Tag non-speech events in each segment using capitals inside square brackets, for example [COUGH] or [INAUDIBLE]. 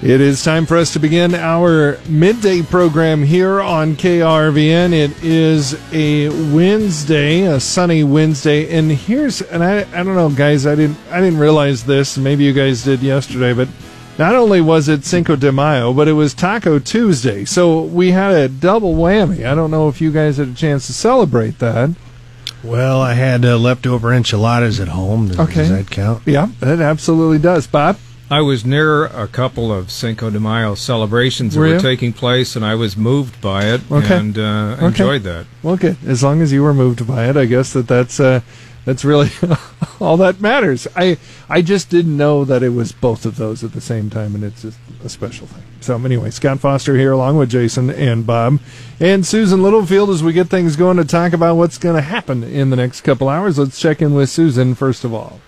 It is time for us to begin our midday program here on KRVN. It is a Wednesday, a sunny Wednesday, and here's and I I don't know, guys, I didn't I didn't realize this. Maybe you guys did yesterday, but not only was it Cinco de Mayo, but it was Taco Tuesday. So we had a double whammy. I don't know if you guys had a chance to celebrate that. Well, I had uh, leftover enchiladas at home. Does, Okay. does that count? Yeah, it absolutely does, Bob. I was near a couple of Cinco de Mayo celebrations that Were were, you? taking place, and I was moved by it Okay. and uh, Okay. enjoyed that. Well, good. As long as you were moved by it, I guess that that's uh, that's really [LAUGHS] all that matters. I I just didn't know that it was both of those at the same time, and it's just a special thing. So anyway, Scott Foster here, along with Jason and Bob and Susan Littlefield, as we get things going to talk about what's going to happen in the next couple hours. Let's check in with Susan first of all.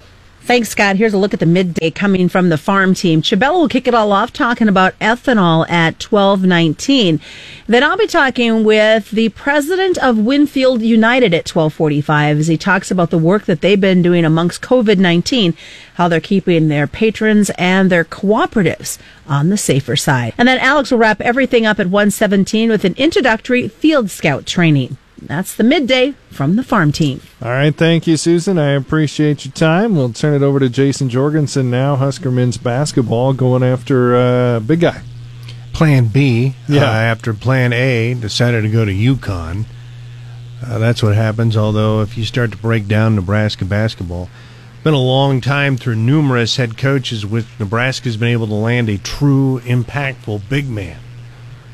Thanks, Scott. Here's a look at the midday coming from the farm team. Chabella will kick it all off talking about ethanol at 1219. Then I'll be talking with the president of Winfield United at 1245 as he talks about the work that they've been doing amongst COVID-19, how they're keeping their patrons and their cooperatives on the safer side. And then Alex will wrap everything up at 117 with an introductory field scout training. That's the midday from the farm team. All right, thank you, Susan. I appreciate your time. We'll turn it over to Jason Jorgensen now. Husker men's basketball going after uh, big guy. Plan B, Yeah. uh, after Plan A decided to go to UConn. Uh, that's what happens. Although, if you start to break down Nebraska basketball, it's been a long time through numerous head coaches with Nebraska's been able to land a true, impactful big man.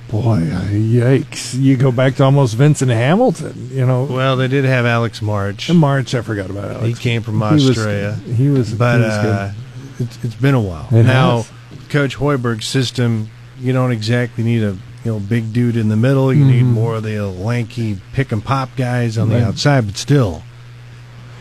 Boy, uh, yikes! You go back to almost Venson Hamilton. You know, Well, they did have Alex Maric. in March I forgot about Alex. He came from He was- Australia. He was, but he was uh, it's, it's been a while It now. has. Coach Hoiberg's system, you don't exactly need a you know big dude in the middle. You need more of the lanky pick and pop guys on Mm-hmm. Right. the outside, but still.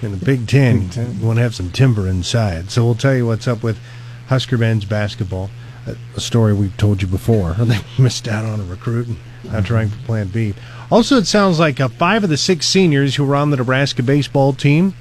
In the Big Ten, Big Ten. you want to have some timber inside. So we'll tell you what's up with Husker men's basketball. A- story we've told you before. [LAUGHS] They missed out on a recruit and not trying for Plan B. Also, it sounds like uh, five of the six seniors who were on the Nebraska baseball team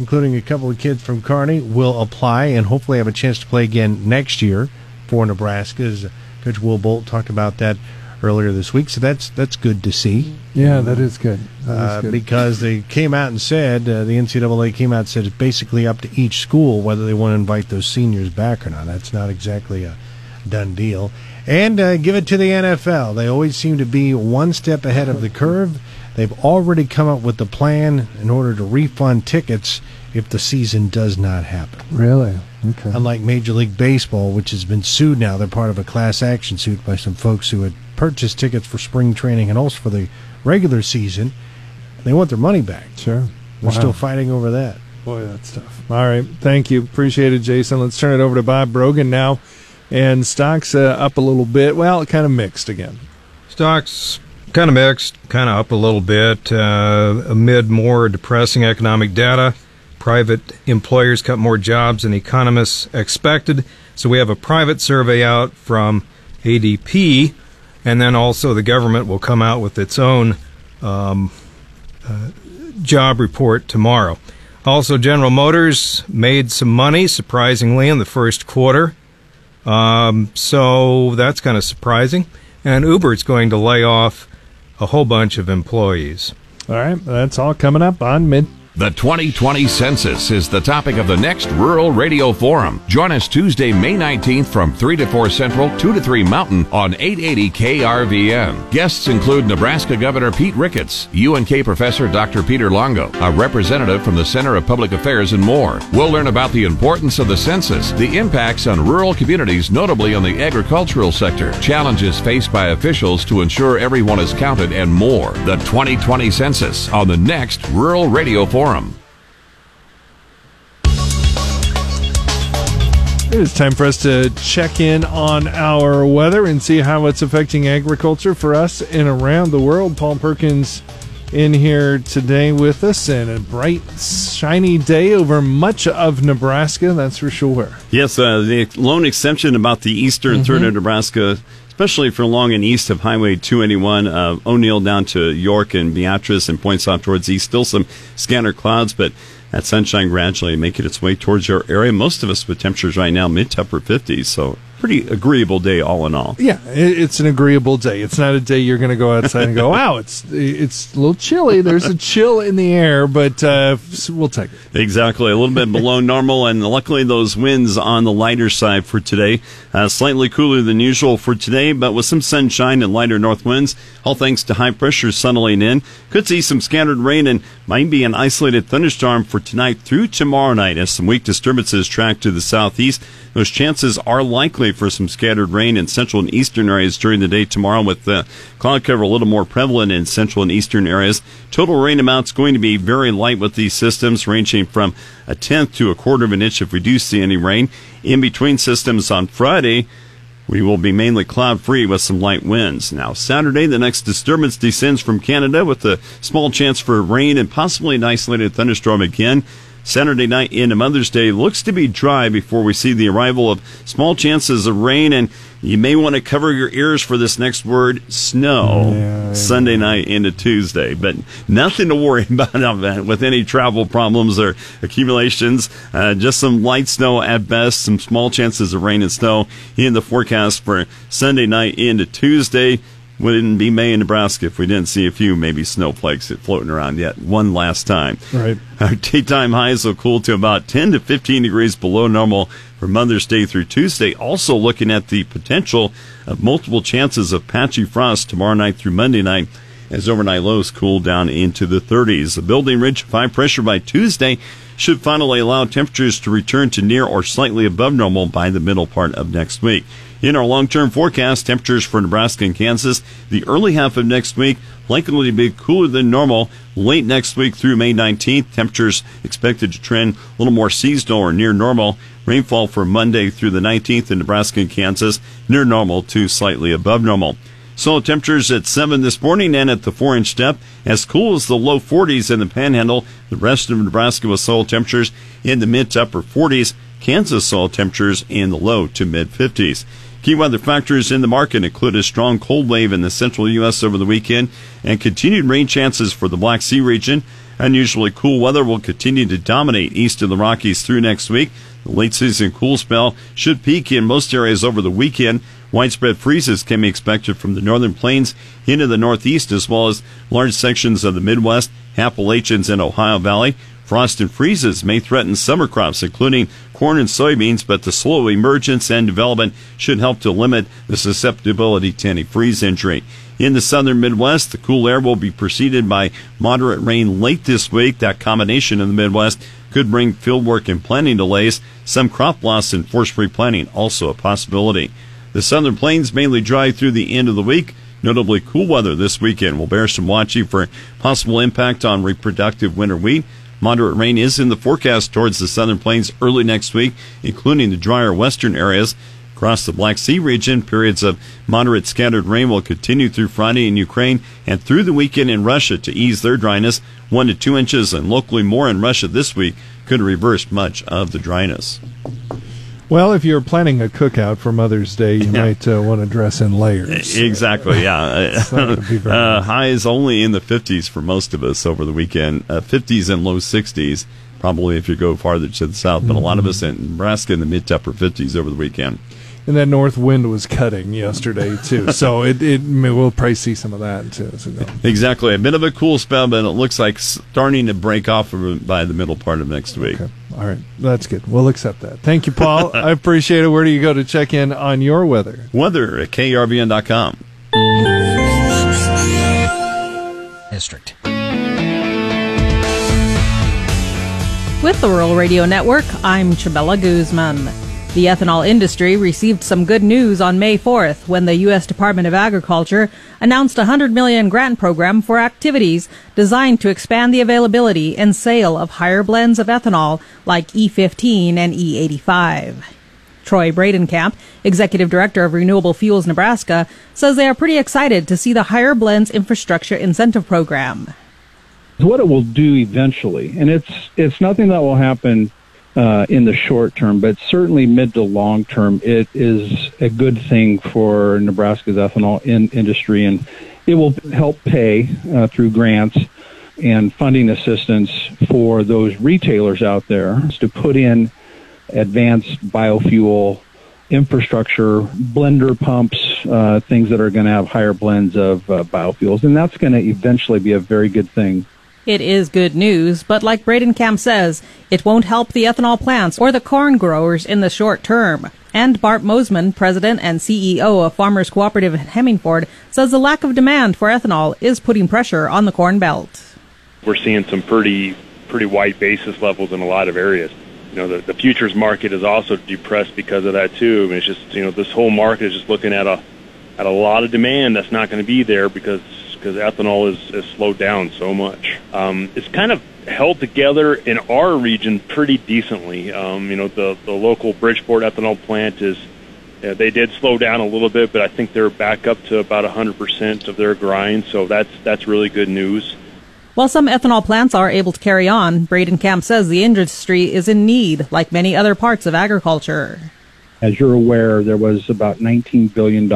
including a couple of kids from Kearney, will apply and hopefully have a chance to play again next year for Nebraska. As Coach Will Bolt talked about that earlier this week, so that's that's good to see yeah, that is good. That is uh, good. because they came out and said uh, the NCAA came out and said it's basically up to each school whether they want to invite those seniors back or not. That's not exactly a done deal. And uh, give it to the NFL. They always seem to be one step ahead of the curve. They've already come up with the plan in order to refund tickets if the season does not happen. really okay. Unlike Major League Baseball, which has been sued now, they're part of a class action suit by some folks who had purchased tickets for spring training and also for the regular season. They want their money back. Sure. We're Wow. still fighting over that. Boy, that's tough. All right. Thank you. Appreciate it, Jason. Let's turn it over to Bob Brogan now. And stocks uh, up a little bit. Well, kind of mixed again. Stocks kind of mixed, kind of up a little bit uh, amid more depressing economic data. Private employers cut more jobs than economists expected. So we have a private survey out from ADP, and then also the government will come out with its own um, uh, job report tomorrow. Also, General Motors made some money, surprisingly, in the first quarter. Um, so that's kind of surprising. And Uber's going to lay off a whole bunch of employees. All right. That's all coming up on mid. The 2020 census is the topic of the next Rural Radio Forum. Join us Tuesday, May 19th from 3 to 4 Central, 2 to 3 Mountain on 880 KRVN. Guests include Nebraska Governor Pete Ricketts, UNK Professor Dr. Peter Longo, a representative from the Center of Public Affairs, and more. We'll learn about the importance of the census, the impacts on rural communities, notably on the agricultural sector, challenges faced by officials to ensure everyone is counted, and more. The 2020 census on the next Rural Radio Forum. It is time for us to check in on our weather and see how it's affecting agriculture for us and around the world. Paul Perkins in here today with us and a bright, shiny day over much of Nebraska, that's for sure. Yes, uh, the lone exception about the eastern third of Nebraska, especially for long and east of Highway 281, uh, O'Neill down to York and Beatrice and points off towards east. Still some scanner clouds, but that sunshine gradually making its way towards your area. Most of us with temperatures right now mid to upper 50s, so pretty agreeable day all in all. Yeah, it's an agreeable day. It's not a day you're going to go outside and go, [LAUGHS] "Wow, it's it's a little chilly." There's a chill in the air, but uh, we'll take it. Exactly, a little bit below [LAUGHS] normal, and luckily those winds on the lighter side for today. Uh, slightly cooler than usual for today, but with some sunshine and lighter north winds. All thanks to high pressure settling in. Could see some scattered rain and might be an isolated thunderstorm for tonight through tomorrow night as some weak disturbances track to the southeast. Those chances are likely for some scattered rain in central and eastern areas during the day tomorrow, with the cloud cover a little more prevalent in central and eastern areas. Total rain amounts going to be very light with these systems, ranging from a tenth to a quarter of an inch if we do see any rain. In between systems on Friday, we will be mainly cloud free with some light winds. Now, Saturday, the next disturbance descends from Canada with a small chance for rain and possibly an isolated thunderstorm again. Saturday night into Mother's Day looks to be dry before we see the arrival of small chances of rain, and you may want to cover your ears for this next word snow yeah, Sunday night into Tuesday. But nothing to worry [LAUGHS] about with any travel problems or accumulations. Uh, just some light snow at best, some small chances of rain and snow in the forecast for Sunday night into Tuesday wouldn't be May in Nebraska if we didn't see a few maybe snowflakes floating around yet one last time. Right. [LAUGHS] Our daytime highs will cool to about 10 to 15 degrees below normal for Mother's Day through Tuesday. Also looking at the potential of multiple chances of patchy frost tomorrow night through Monday night as overnight lows cool down into the 30s. The building ridge of high pressure by Tuesday should finally allow temperatures to return to near or slightly above normal by the middle part of next week. In our long term forecast, temperatures for Nebraska and Kansas the early half of next week likely to be cooler than normal. Late next week through May 19th, temperatures expected to trend a little more seasonal or near normal. Rainfall for Monday through the 19th in Nebraska and Kansas near normal to slightly above normal. Soil temperatures at 7 this morning and at the 4 inch depth, as cool as the low 40s in the panhandle. The rest of Nebraska with soil temperatures in the mid to upper 40s. Kansas soil temperatures in the low to mid 50s. Key weather factors in the market include a strong cold wave in the central U.S. over the weekend and continued rain chances for the Black Sea region. Unusually cool weather will continue to dominate east of the Rockies through next week. The late season cool spell should peak in most areas over the weekend. Widespread freezes can be expected from the northern plains into the northeast, as well as large sections of the Midwest, Appalachians, and Ohio Valley. Frost and freezes may threaten summer crops, including corn and soybeans, but the slow emergence and development should help to limit the susceptibility to any freeze injury. In the southern Midwest, the cool air will be preceded by moderate rain late this week. That combination in the Midwest could bring fieldwork and planting delays. Some crop loss and forced replanting also a possibility. The southern plains mainly dry through the end of the week. Notably cool weather this weekend will bear some watching for possible impact on reproductive winter wheat. Moderate rain is in the forecast towards the southern plains early next week, including the drier western areas. Across the Black Sea region, periods of moderate scattered rain will continue through Friday in Ukraine and through the weekend in Russia to ease their dryness. One to two inches and locally more in Russia this week could reverse much of the dryness. Well, if you're planning a cookout for Mother's Day, you [LAUGHS] yeah. might uh, want to dress in layers. Exactly, yeah. [LAUGHS] uh, highs only in the 50s for most of us over the weekend, uh, 50s and low 60s, probably if you go farther to the south, but mm-hmm. a lot of us in Nebraska in the mid to upper 50s over the weekend and that north wind was cutting yesterday too. [LAUGHS] so it, it we'll probably see some of that too. Exactly, a bit of a cool spell, but it looks like starting to break off by the middle part of next week. Okay. All right, that's good. We'll accept that. Thank you, Paul. [LAUGHS] I appreciate it. Where do you go to check in on your weather? Weather at krvn.com. District. With the Rural Radio Network, I'm Chabella Guzman. The ethanol industry received some good news on May 4th when the U.S. Department of Agriculture announced a 100 million grant program for activities designed to expand the availability and sale of higher blends of ethanol like E15 and E85. Troy Bredenkamp, Executive Director of Renewable Fuels Nebraska, says they are pretty excited to see the Higher Blends Infrastructure Incentive Program. What it will do eventually, and it's it's nothing that will happen uh, in the short term, but certainly mid to long term, it is a good thing for Nebraska's ethanol in industry, and it will help pay uh, through grants and funding assistance for those retailers out there to put in advanced biofuel infrastructure, blender pumps, uh, things that are going to have higher blends of uh, biofuels, and that's going to eventually be a very good thing. It is good news, but like Bredenkamp says, it won't help the ethanol plants or the corn growers in the short term. And Bart Mosman, president and CEO of Farmers Cooperative at Hemingford, says the lack of demand for ethanol is putting pressure on the Corn Belt. We're seeing some pretty pretty wide basis levels in a lot of areas. You know, the, the futures market is also depressed because of that too. I mean, it's just you know this whole market is just looking at a at a lot of demand that's not going to be there because because ethanol is, is slowed down so much. Um, it's kind of held together in our region pretty decently. Um, you know, the, the local Bridgeport ethanol plant is, yeah, they did slow down a little bit, but I think they're back up to about 100% of their grind, so that's, that's really good news. While some ethanol plants are able to carry on, Bredenkamp says the industry is in need, like many other parts of agriculture. As you're aware, there was about $19 billion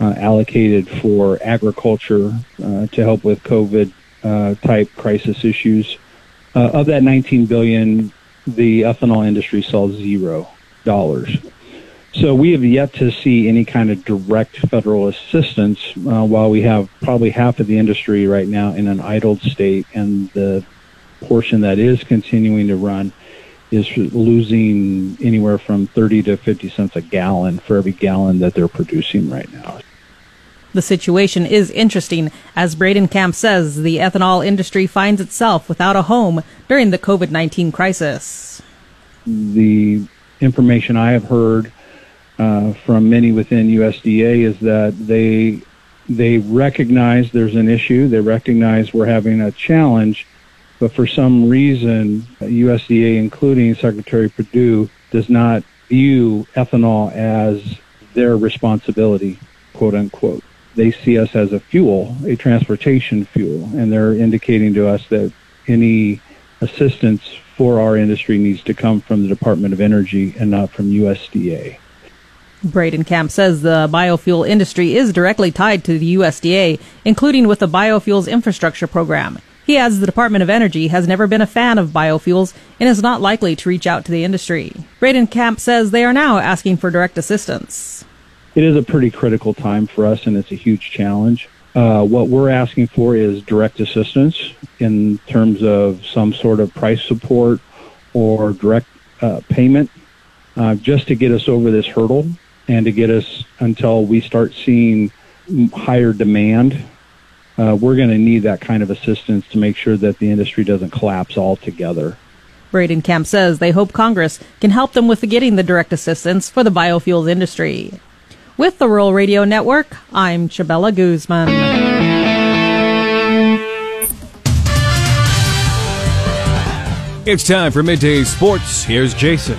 uh, allocated for agriculture uh, to help with COVID uh, type crisis issues. Uh, of that 19 billion, the ethanol industry saw zero dollars. So we have yet to see any kind of direct federal assistance uh, while we have probably half of the industry right now in an idled state and the portion that is continuing to run is losing anywhere from 30 to 50 cents a gallon for every gallon that they're producing right now. The situation is interesting. As Bredenkamp says, the ethanol industry finds itself without a home during the COVID 19 crisis. The information I have heard uh, from many within USDA is that they they recognize there's an issue. They recognize we're having a challenge, but for some reason, USDA, including Secretary Perdue, does not view ethanol as their responsibility, quote unquote they see us as a fuel, a transportation fuel, and they're indicating to us that any assistance for our industry needs to come from the Department of Energy and not from USDA. Bredenkamp says the biofuel industry is directly tied to the USDA, including with the Biofuels Infrastructure Program. He adds the Department of Energy has never been a fan of biofuels and is not likely to reach out to the industry. Bredenkamp says they are now asking for direct assistance it is a pretty critical time for us, and it's a huge challenge. Uh, what we're asking for is direct assistance in terms of some sort of price support or direct uh, payment uh, just to get us over this hurdle and to get us until we start seeing higher demand. Uh, we're going to need that kind of assistance to make sure that the industry doesn't collapse altogether. Bredenkamp says they hope Congress can help them with getting the direct assistance for the biofuels industry. With the Rural Radio Network, I'm Chabella Guzman. It's time for Midday Sports. Here's Jason.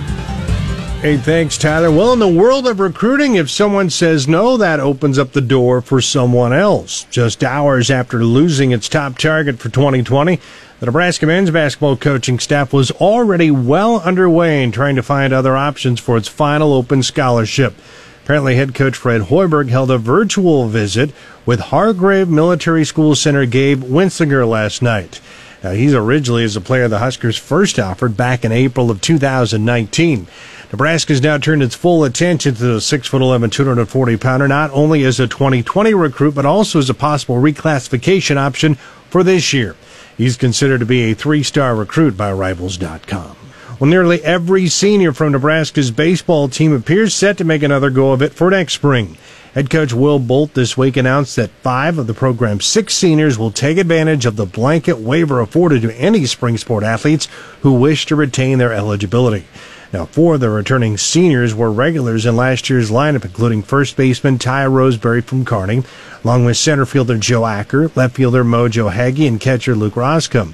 Hey, thanks, Tyler. Well, in the world of recruiting, if someone says no, that opens up the door for someone else. Just hours after losing its top target for 2020, the Nebraska men's basketball coaching staff was already well underway in trying to find other options for its final open scholarship. Apparently, head coach Fred Hoiberg held a virtual visit with Hargrave Military School Center Gabe Winsinger last night. Now, he's originally as a player the Huskers first offered back in April of 2019. Nebraska's now turned its full attention to the 6'11", 240 pounder, not only as a 2020 recruit, but also as a possible reclassification option for this year. He's considered to be a three star recruit by Rivals.com. Well, nearly every senior from Nebraska's baseball team appears set to make another go of it for next spring. Head coach Will Bolt this week announced that five of the program's six seniors will take advantage of the blanket waiver afforded to any spring sport athletes who wish to retain their eligibility. Now, four of the returning seniors were regulars in last year's lineup, including first baseman Ty Roseberry from Kearney, along with center fielder Joe Acker, left fielder Mojo Hagge, and catcher Luke Roskam.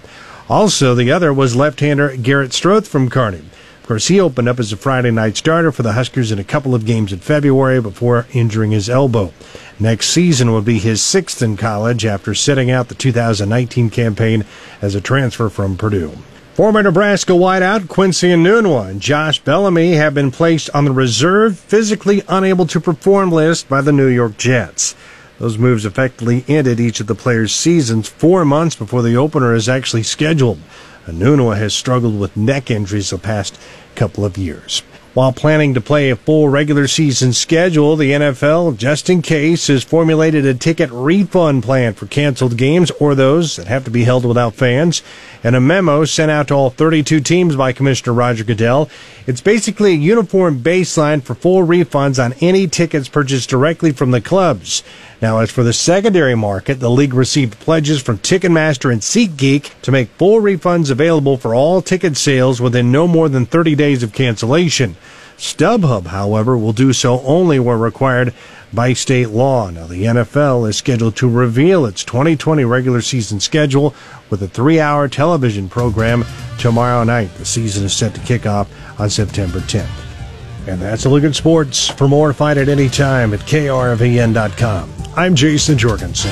Also, the other was left-hander Garrett Stroth from Kearney. Of course, he opened up as a Friday night starter for the Huskers in a couple of games in February before injuring his elbow. Next season will be his sixth in college after sitting out the 2019 campaign as a transfer from Purdue. Former Nebraska wideout Quincy Enunwa and Josh Bellamy have been placed on the reserve, physically unable to perform list by the New York Jets. Those moves effectively ended each of the players' seasons four months before the opener is actually scheduled. Enunwa has struggled with neck injuries the past couple of years. While planning to play a full regular season schedule, the NFL, just in case, has formulated a ticket refund plan for canceled games or those that have to be held without fans. And a memo sent out to all 32 teams by Commissioner Roger Goodell. It's basically a uniform baseline for full refunds on any tickets purchased directly from the clubs. Now, as for the secondary market, the league received pledges from Ticketmaster and SeatGeek to make full refunds available for all ticket sales within no more than 30 days of cancellation. StubHub, however, will do so only where required by state law. Now, the NFL is scheduled to reveal its 2020 regular season schedule with a three hour television program tomorrow night. The season is set to kick off on September 10th. And that's a look at sports. For more, find it anytime at krvn.com. I'm Jason Jorgensen.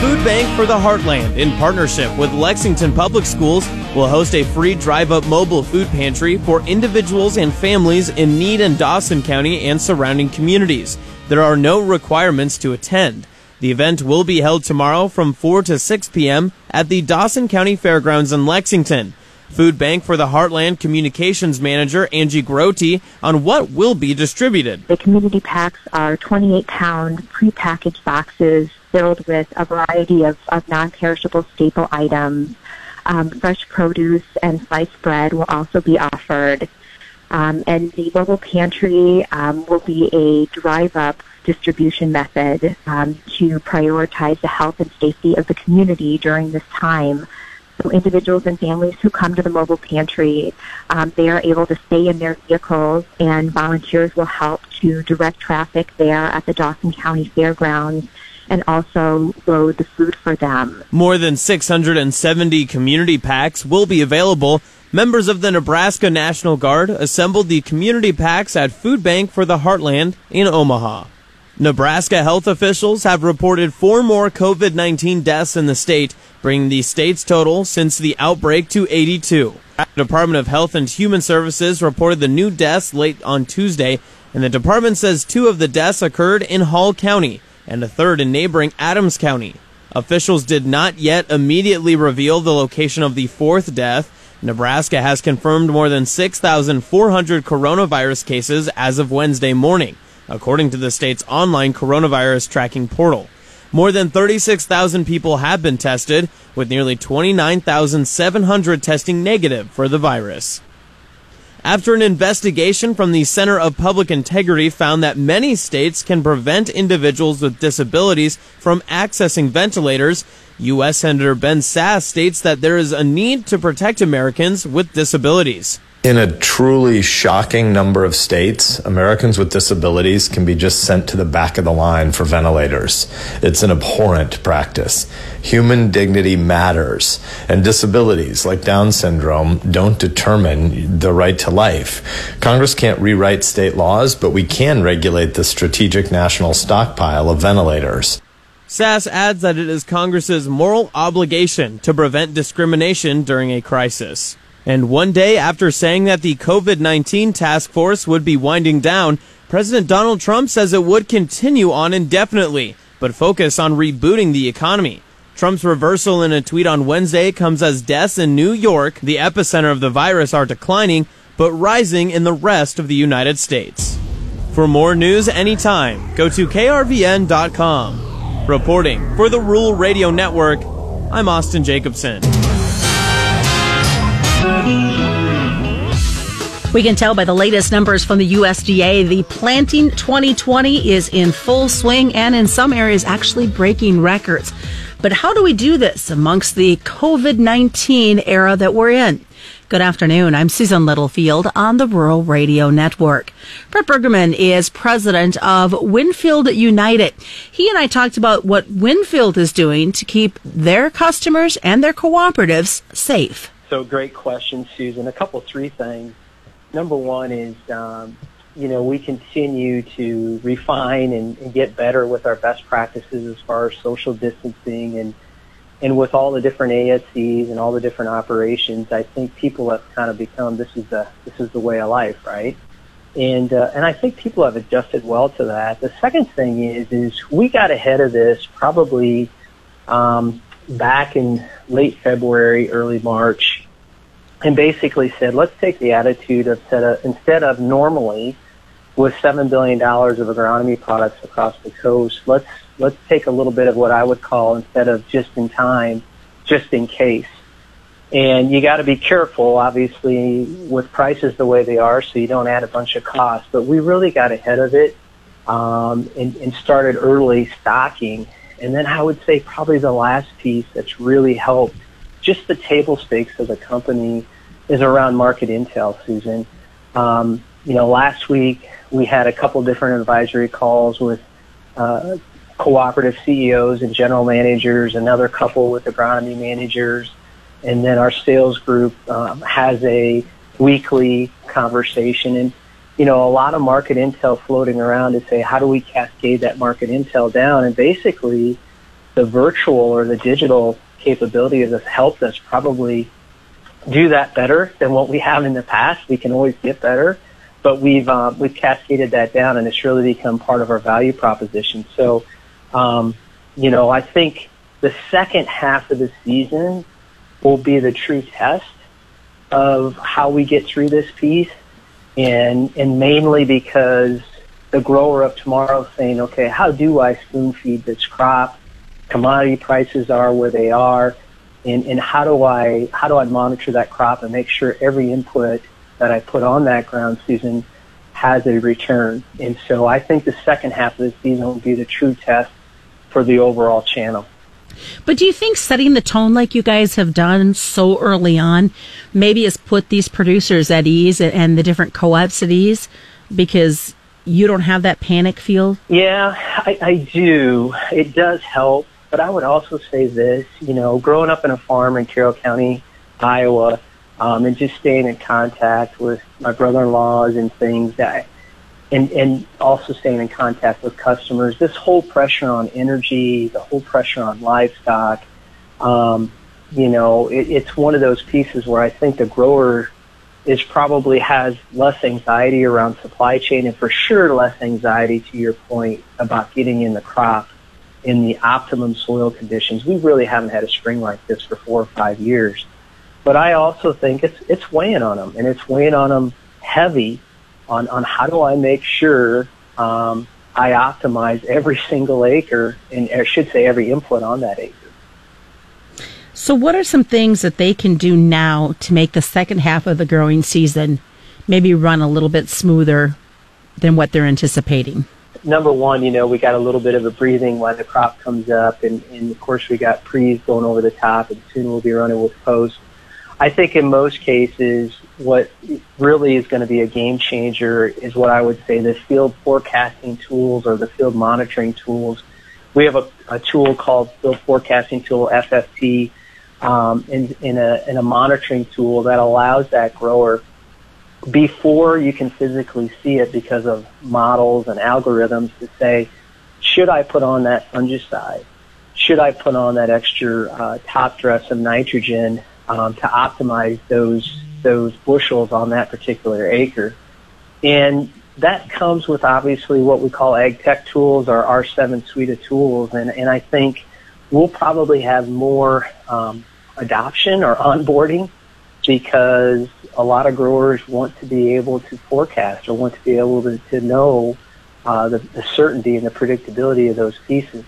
Food Bank for the Heartland, in partnership with Lexington Public Schools, will host a free drive up mobile food pantry for individuals and families in need in Dawson County and surrounding communities. There are no requirements to attend. The event will be held tomorrow from 4 to 6 p.m. at the Dawson County Fairgrounds in Lexington. Food Bank for the Heartland Communications Manager Angie Grote on what will be distributed. The community packs are 28 pound prepackaged boxes filled with a variety of, of non perishable staple items. Um, fresh produce and sliced bread will also be offered. Um, and the mobile pantry um, will be a drive up distribution method um, to prioritize the health and safety of the community during this time. So individuals and families who come to the mobile pantry, um, they are able to stay in their vehicles and volunteers will help to direct traffic there at the Dawson County Fairgrounds and also load the food for them. More than 670 community packs will be available. Members of the Nebraska National Guard assembled the community packs at Food Bank for the Heartland in Omaha. Nebraska health officials have reported four more COVID 19 deaths in the state, bringing the state's total since the outbreak to 82. The Department of Health and Human Services reported the new deaths late on Tuesday, and the department says two of the deaths occurred in Hall County and a third in neighboring Adams County. Officials did not yet immediately reveal the location of the fourth death. Nebraska has confirmed more than 6,400 coronavirus cases as of Wednesday morning according to the state's online coronavirus tracking portal. More than 36,000 people have been tested, with nearly 29,700 testing negative for the virus. After an investigation from the Center of Public Integrity found that many states can prevent individuals with disabilities from accessing ventilators, U.S. Senator Ben Sasse states that there is a need to protect Americans with disabilities. In a truly shocking number of states, Americans with disabilities can be just sent to the back of the line for ventilators. It's an abhorrent practice. Human dignity matters, and disabilities like Down syndrome don't determine the right to life. Congress can't rewrite state laws, but we can regulate the strategic national stockpile of ventilators. Sasse adds that it is Congress's moral obligation to prevent discrimination during a crisis. And one day after saying that the COVID 19 task force would be winding down, President Donald Trump says it would continue on indefinitely, but focus on rebooting the economy. Trump's reversal in a tweet on Wednesday comes as deaths in New York, the epicenter of the virus, are declining, but rising in the rest of the United States. For more news anytime, go to krvn.com. Reporting for the Rural Radio Network, I'm Austin Jacobson. We can tell by the latest numbers from the USDA, the planting 2020 is in full swing and in some areas actually breaking records. But how do we do this amongst the COVID 19 era that we're in? Good afternoon. I'm Susan Littlefield on the Rural Radio Network. Brett Bergerman is president of Winfield United. He and I talked about what Winfield is doing to keep their customers and their cooperatives safe. So great question, Susan. A couple, three things. Number one is, um, you know, we continue to refine and, and, get better with our best practices as far as social distancing and and with all the different ASCs and all the different operations. I think people have kind of become this is the this is the way of life, right? And uh, and I think people have adjusted well to that. The second thing is is we got ahead of this probably um, back in late February, early March, and basically said, let's take the attitude of of, instead of normally with seven billion dollars of agronomy products across the coast, let's let's take a little bit of what I would call instead of just in time, just in case. And you got to be careful, obviously, with prices the way they are, so you don't add a bunch of costs. But we really got ahead of it um, and, and started early stocking. And then I would say probably the last piece that's really helped just the table stakes of the company is around market intel, Susan. Um, you know, last week we had a couple different advisory calls with uh, cooperative CEOs and general managers, another couple with agronomy managers, and then our sales group um, has a weekly conversation. And you know, a lot of market intel floating around to say how do we cascade that market intel down, and basically the virtual or the digital capability has helped us probably do that better than what we have in the past. We can always get better, but we've uh, we've cascaded that down, and it's really become part of our value proposition. So, um, you know, I think the second half of the season will be the true test of how we get through this piece, and and mainly because the grower of tomorrow is saying, okay, how do I spoon feed this crop? Commodity prices are where they are, and, and how do I how do I monitor that crop and make sure every input that I put on that ground season has a return. And so I think the second half of the season will be the true test for the overall channel. But do you think setting the tone like you guys have done so early on maybe has put these producers at ease and the different co-ops at ease because you don't have that panic feel? Yeah, I, I do. It does help. But I would also say this, you know, growing up in a farm in Carroll County, Iowa, um, and just staying in contact with my brother-in-laws and things that, and and also staying in contact with customers. This whole pressure on energy, the whole pressure on livestock, um, you know, it, it's one of those pieces where I think the grower is probably has less anxiety around supply chain, and for sure less anxiety to your point about getting in the crop in the optimum soil conditions. We really haven't had a spring like this for four or five years. But I also think it's it's weighing on them, and it's weighing on them heavy on on how do I make sure um, I optimize every single acre, and I should say every input on that acre. So, what are some things that they can do now to make the second half of the growing season maybe run a little bit smoother than what they're anticipating? Number one, you know, we got a little bit of a breathing when the crop comes up, and, and of course we got pre's going over the top, and soon we'll be running with post. I think in most cases, what really is going to be a game changer is what I would say the field forecasting tools or the field monitoring tools. We have a, a tool called Field Forecasting Tool, FFT, um, in, in, a, in a monitoring tool that allows that grower before you can physically see it because of models and algorithms to say, should I put on that fungicide? Should I put on that extra uh, top dress of nitrogen um, to optimize those those bushels on that particular acre. And that comes with obviously what we call ag tech tools or R7 suite of tools. And, and I think we'll probably have more um, adoption or onboarding because a lot of growers want to be able to forecast or want to be able to, to know uh, the, the certainty and the predictability of those pieces.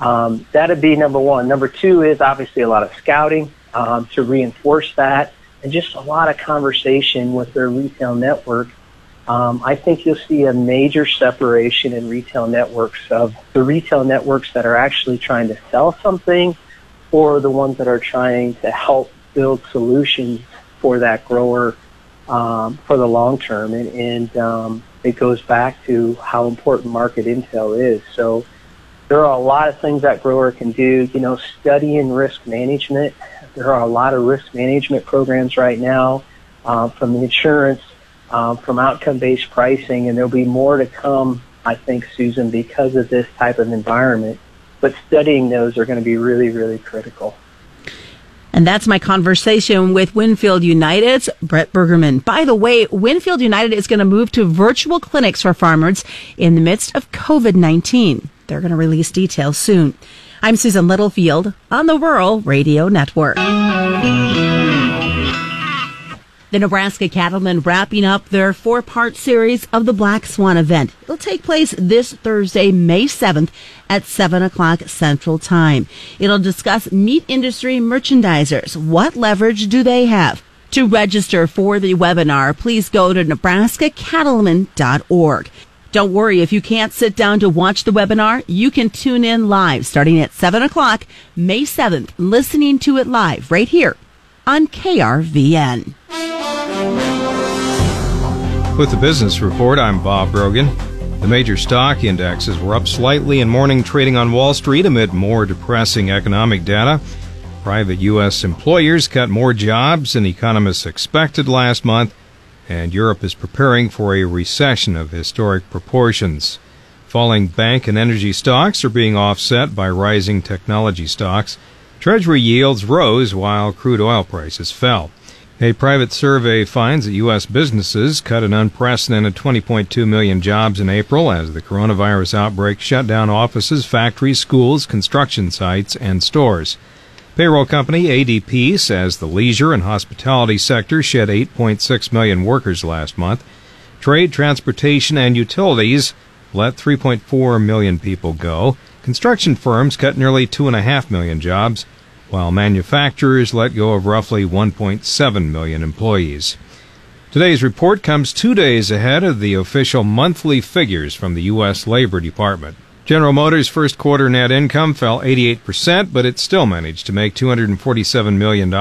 Um, that'd be number one. Number two is obviously a lot of scouting um, to reinforce that, and just a lot of conversation with their retail network. Um, I think you'll see a major separation in retail networks of the retail networks that are actually trying to sell something or the ones that are trying to help build solutions for that grower um, for the long term. And, and um, it goes back to how important market intel is. So there are a lot of things that grower can do. You know, studying risk management there are a lot of risk management programs right now uh, from the insurance, um, from outcome-based pricing, and there'll be more to come, I think, Susan, because of this type of environment. But studying those are going to be really, really critical. And that's my conversation with Winfield United's Brett Bergerman. By the way, Winfield United is going to move to virtual clinics for farmers in the midst of COVID 19. They're going to release details soon. I'm Susan Littlefield on the Rural Radio Network. The Nebraska Cattlemen wrapping up their four part series of the Black Swan event. It'll take place this Thursday, May 7th at 7 o'clock Central Time. It'll discuss meat industry merchandisers. What leverage do they have? To register for the webinar, please go to nebraskacattlemen.org. Don't worry if you can't sit down to watch the webinar, you can tune in live starting at 7 o'clock May 7th, listening to it live right here on KRVN. With the business report, I'm Bob Brogan. The major stock indexes were up slightly in morning trading on Wall Street amid more depressing economic data. Private U.S. employers cut more jobs than economists expected last month, and Europe is preparing for a recession of historic proportions. Falling bank and energy stocks are being offset by rising technology stocks. Treasury yields rose while crude oil prices fell. A private survey finds that U.S. businesses cut an unprecedented 20.2 million jobs in April as the coronavirus outbreak shut down offices, factories, schools, construction sites, and stores. Payroll company ADP says the leisure and hospitality sector shed 8.6 million workers last month. Trade, transportation, and utilities let 3.4 million people go. Construction firms cut nearly 2.5 million jobs while manufacturers let go of roughly 1.7 million employees. Today's report comes two days ahead of the official monthly figures from the U.S. Labor Department. General Motors' first quarter net income fell 88%, but it still managed to make $247 million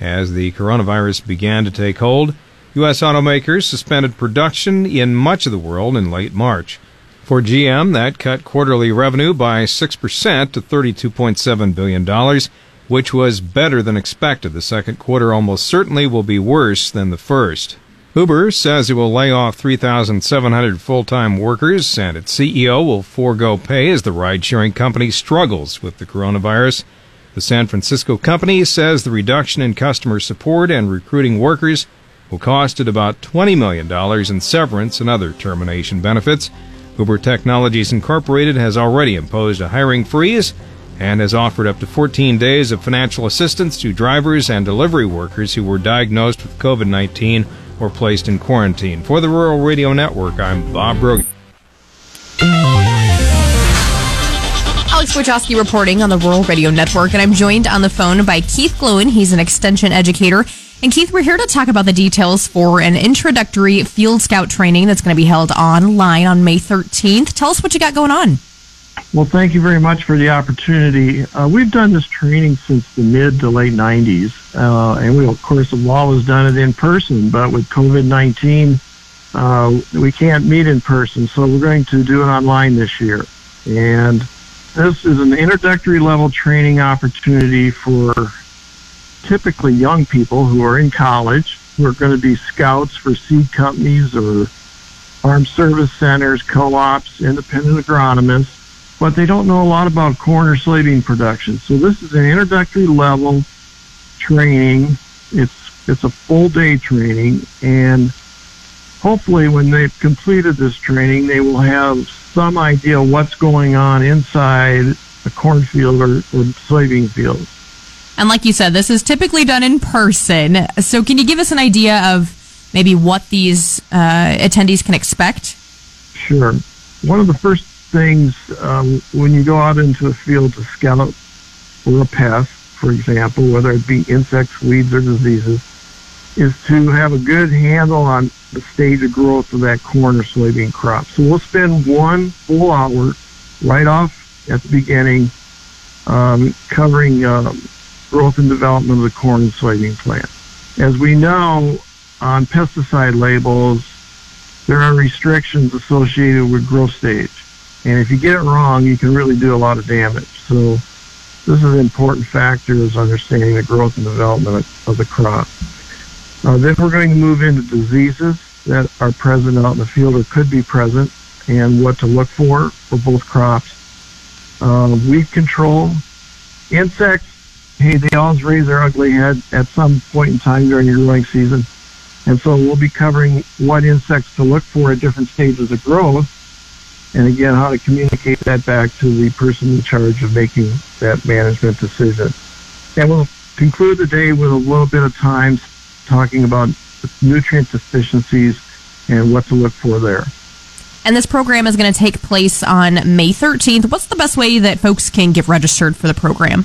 as the coronavirus began to take hold. U.S. automakers suspended production in much of the world in late March. For GM, that cut quarterly revenue by 6% to $32.7 billion, which was better than expected. The second quarter almost certainly will be worse than the first. Uber says it will lay off 3,700 full time workers, and its CEO will forego pay as the ride sharing company struggles with the coronavirus. The San Francisco company says the reduction in customer support and recruiting workers will cost it about $20 million in severance and other termination benefits. Uber Technologies Incorporated has already imposed a hiring freeze and has offered up to 14 days of financial assistance to drivers and delivery workers who were diagnosed with COVID 19 or placed in quarantine. For the Rural Radio Network, I'm Bob Brogan. Alex Wojcicki reporting on the Rural Radio Network, and I'm joined on the phone by Keith Glewen. He's an extension educator and Keith, we're here to talk about the details for an introductory Field Scout training that's going to be held online on May 13th. Tell us what you got going on. Well, thank you very much for the opportunity. Uh, we've done this training since the mid to late 90s, uh, and we, of course, have always done it in person, but with COVID 19, uh, we can't meet in person, so we're going to do it online this year. And this is an introductory level training opportunity for typically young people who are in college who are going to be scouts for seed companies or farm service centers, co-ops, independent agronomists, but they don't know a lot about corn or soybean production. So this is an introductory level training. It's it's a full day training and hopefully when they've completed this training they will have some idea what's going on inside a cornfield or, or soybean field. And like you said, this is typically done in person. So can you give us an idea of maybe what these uh, attendees can expect? Sure. One of the first things um, when you go out into a field to scout for a pest, for example, whether it be insects, weeds, or diseases, is to have a good handle on the stage of growth of that corn or soybean crop. So we'll spend one full hour right off at the beginning um, covering um, growth and development of the corn and soybean plant. As we know, on pesticide labels, there are restrictions associated with growth stage. And if you get it wrong, you can really do a lot of damage. So this is an important factor is understanding the growth and development of the crop. Uh, then we're going to move into diseases that are present out in the field or could be present and what to look for for both crops. Uh, weed control, insects hey, they always raise their ugly head at some point in time during your growing season. And so we'll be covering what insects to look for at different stages of growth and again, how to communicate that back to the person in charge of making that management decision. And we'll conclude the day with a little bit of time talking about nutrient deficiencies and what to look for there. And this program is going to take place on May 13th. What's the best way that folks can get registered for the program?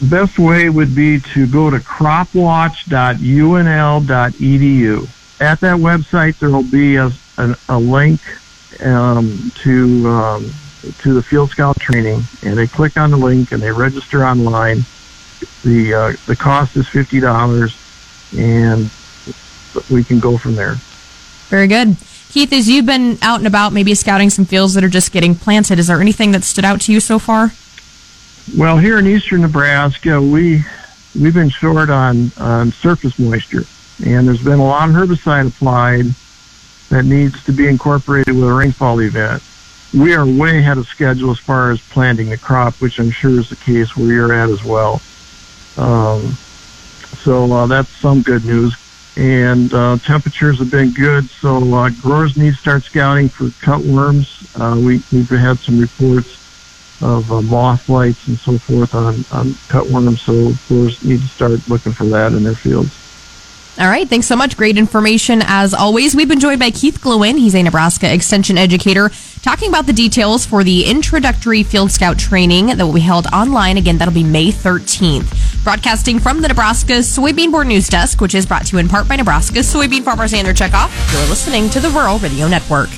The best way would be to go to cropwatch.unl.edu. At that website, there will be a, a, a link um, to um, to the Field Scout training, and they click on the link and they register online. the uh, The cost is fifty dollars, and we can go from there. Very good. Keith, as you've been out and about, maybe scouting some fields that are just getting planted, is there anything that stood out to you so far? Well, here in eastern Nebraska, we we've been short on on surface moisture, and there's been a lot of herbicide applied that needs to be incorporated with a rainfall event. We are way ahead of schedule as far as planting the crop, which I'm sure is the case where you're at as well. Um, so uh, that's some good news. And uh, temperatures have been good, so uh, growers need to start scouting for cutworms. Uh, we, we've had some reports of uh, moth lights and so forth on, on cutworms, so growers need to start looking for that in their fields. All right, thanks so much. Great information as always. We've been joined by Keith Glewen. He's a Nebraska Extension educator, talking about the details for the introductory Field Scout training that will be held online. Again, that'll be May 13th. Broadcasting from the Nebraska Soybean Board News Desk, which is brought to you in part by Nebraska soybean farmers and their checkoff. You're listening to the Rural Radio Network.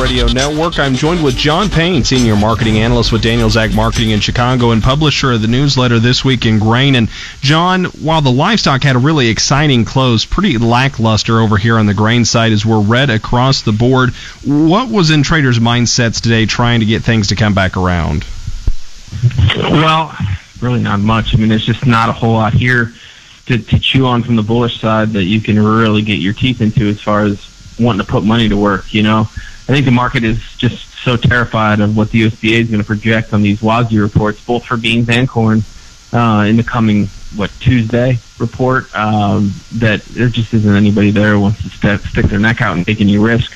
Radio Network. I'm joined with John Payne, Senior Marketing Analyst with Daniels Ag Marketing in Chicago and publisher of the newsletter This Week in Grain. And John, while the livestock had a really exciting close, pretty lackluster over here on the grain side as we're red across the board. What was in traders' mindsets today trying to get things to come back around? Well, really not much. I mean, there's just not a whole lot here to, to chew on from the bullish side that you can really get your teeth into as far as wanting to put money to work, you know. I think the market is just so terrified of what the USDA is going to project on these WASDE reports, both for beans and corn, uh, in the coming what Tuesday report. Um, that there just isn't anybody there who wants to step, stick their neck out and take any risk,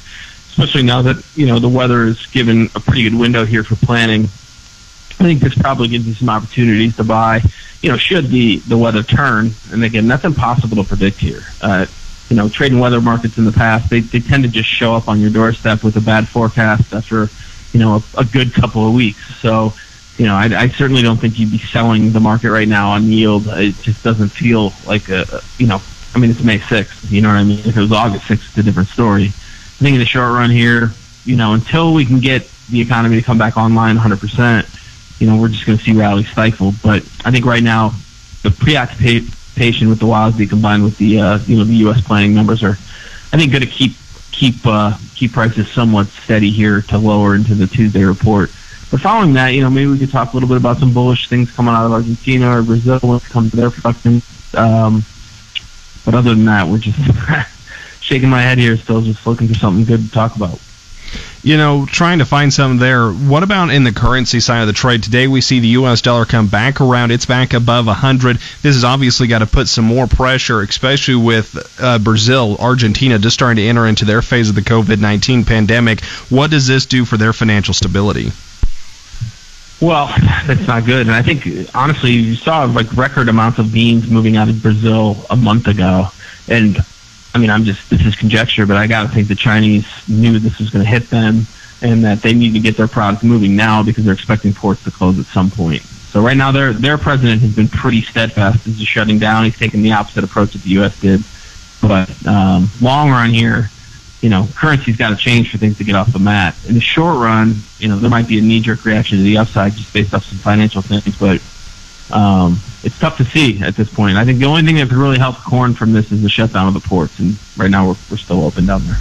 especially now that you know the weather is given a pretty good window here for planning. I think this probably gives you some opportunities to buy. You know, should the the weather turn, and again, that's impossible to predict here. Uh, you know, trading weather markets in the past, they, they tend to just show up on your doorstep with a bad forecast after, you know, a, a good couple of weeks. So, you know, I, I certainly don't think you'd be selling the market right now on yield. It just doesn't feel like a, you know, I mean, it's May 6th, you know what I mean? If it was August 6th, it's a different story. I think in the short run here, you know, until we can get the economy to come back online 100%, you know, we're just going to see rallies stifled. But I think right now, the preoccupation with the WASDE combined with the uh, you know the U.S. planning numbers are, I think, going to keep keep uh, keep prices somewhat steady here to lower into the Tuesday report. But following that, you know, maybe we could talk a little bit about some bullish things coming out of Argentina or Brazil when it comes to their production. Um, but other than that, we're just [LAUGHS] shaking my head here, still just looking for something good to talk about you know, trying to find some there. What about in the currency side of the trade? Today we see the U.S. dollar come back around. It's back above 100. This has obviously got to put some more pressure, especially with uh, Brazil, Argentina just starting to enter into their phase of the COVID 19 pandemic. What does this do for their financial stability? Well, that's not good. And I think, honestly, you saw like record amounts of beans moving out of Brazil a month ago. And I mean, I'm just this is conjecture, but I got to think the Chinese knew this was going to hit them, and that they need to get their product moving now because they're expecting ports to close at some point. So right now, their their president has been pretty steadfast in just shutting down. He's taken the opposite approach that the U.S. did. But um, long run here, you know, currency's got to change for things to get off the mat. In the short run, you know, there might be a knee jerk reaction to the upside just based off some financial things, but um, it's tough to see at this point. I think the only thing that could really help corn from this is the shutdown of the ports, and right now we're, we're still open down there.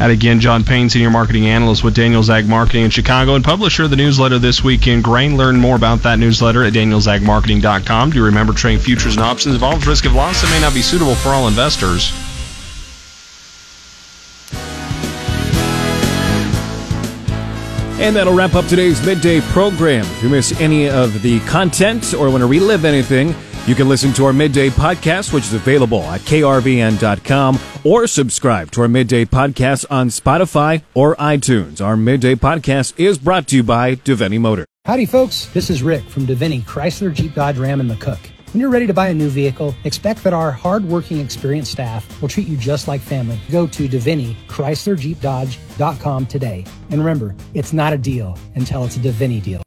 And again, John Payne, Senior Marketing Analyst with Daniels Ag Marketing in Chicago and publisher of the newsletter This Week in Grain. Learn more about that newsletter at danielsagmarketing.com. Do you remember trading futures and options involves risk of loss that may not be suitable for all investors? And that'll wrap up today's midday program. If you miss any of the content or want to relive anything, You can listen to our midday podcast, which is available at krvn.com, or subscribe to our midday podcast on Spotify or iTunes. Our midday podcast is brought to you by Devaney Motor. Howdy, folks. This is Rick from Devaney Chrysler Jeep Dodge Ram and McCook. When you're ready to buy a new vehicle, expect that our hardworking, experienced staff will treat you just like family. Go to Dodge.com today. And remember, it's not a deal until it's a Devaney deal.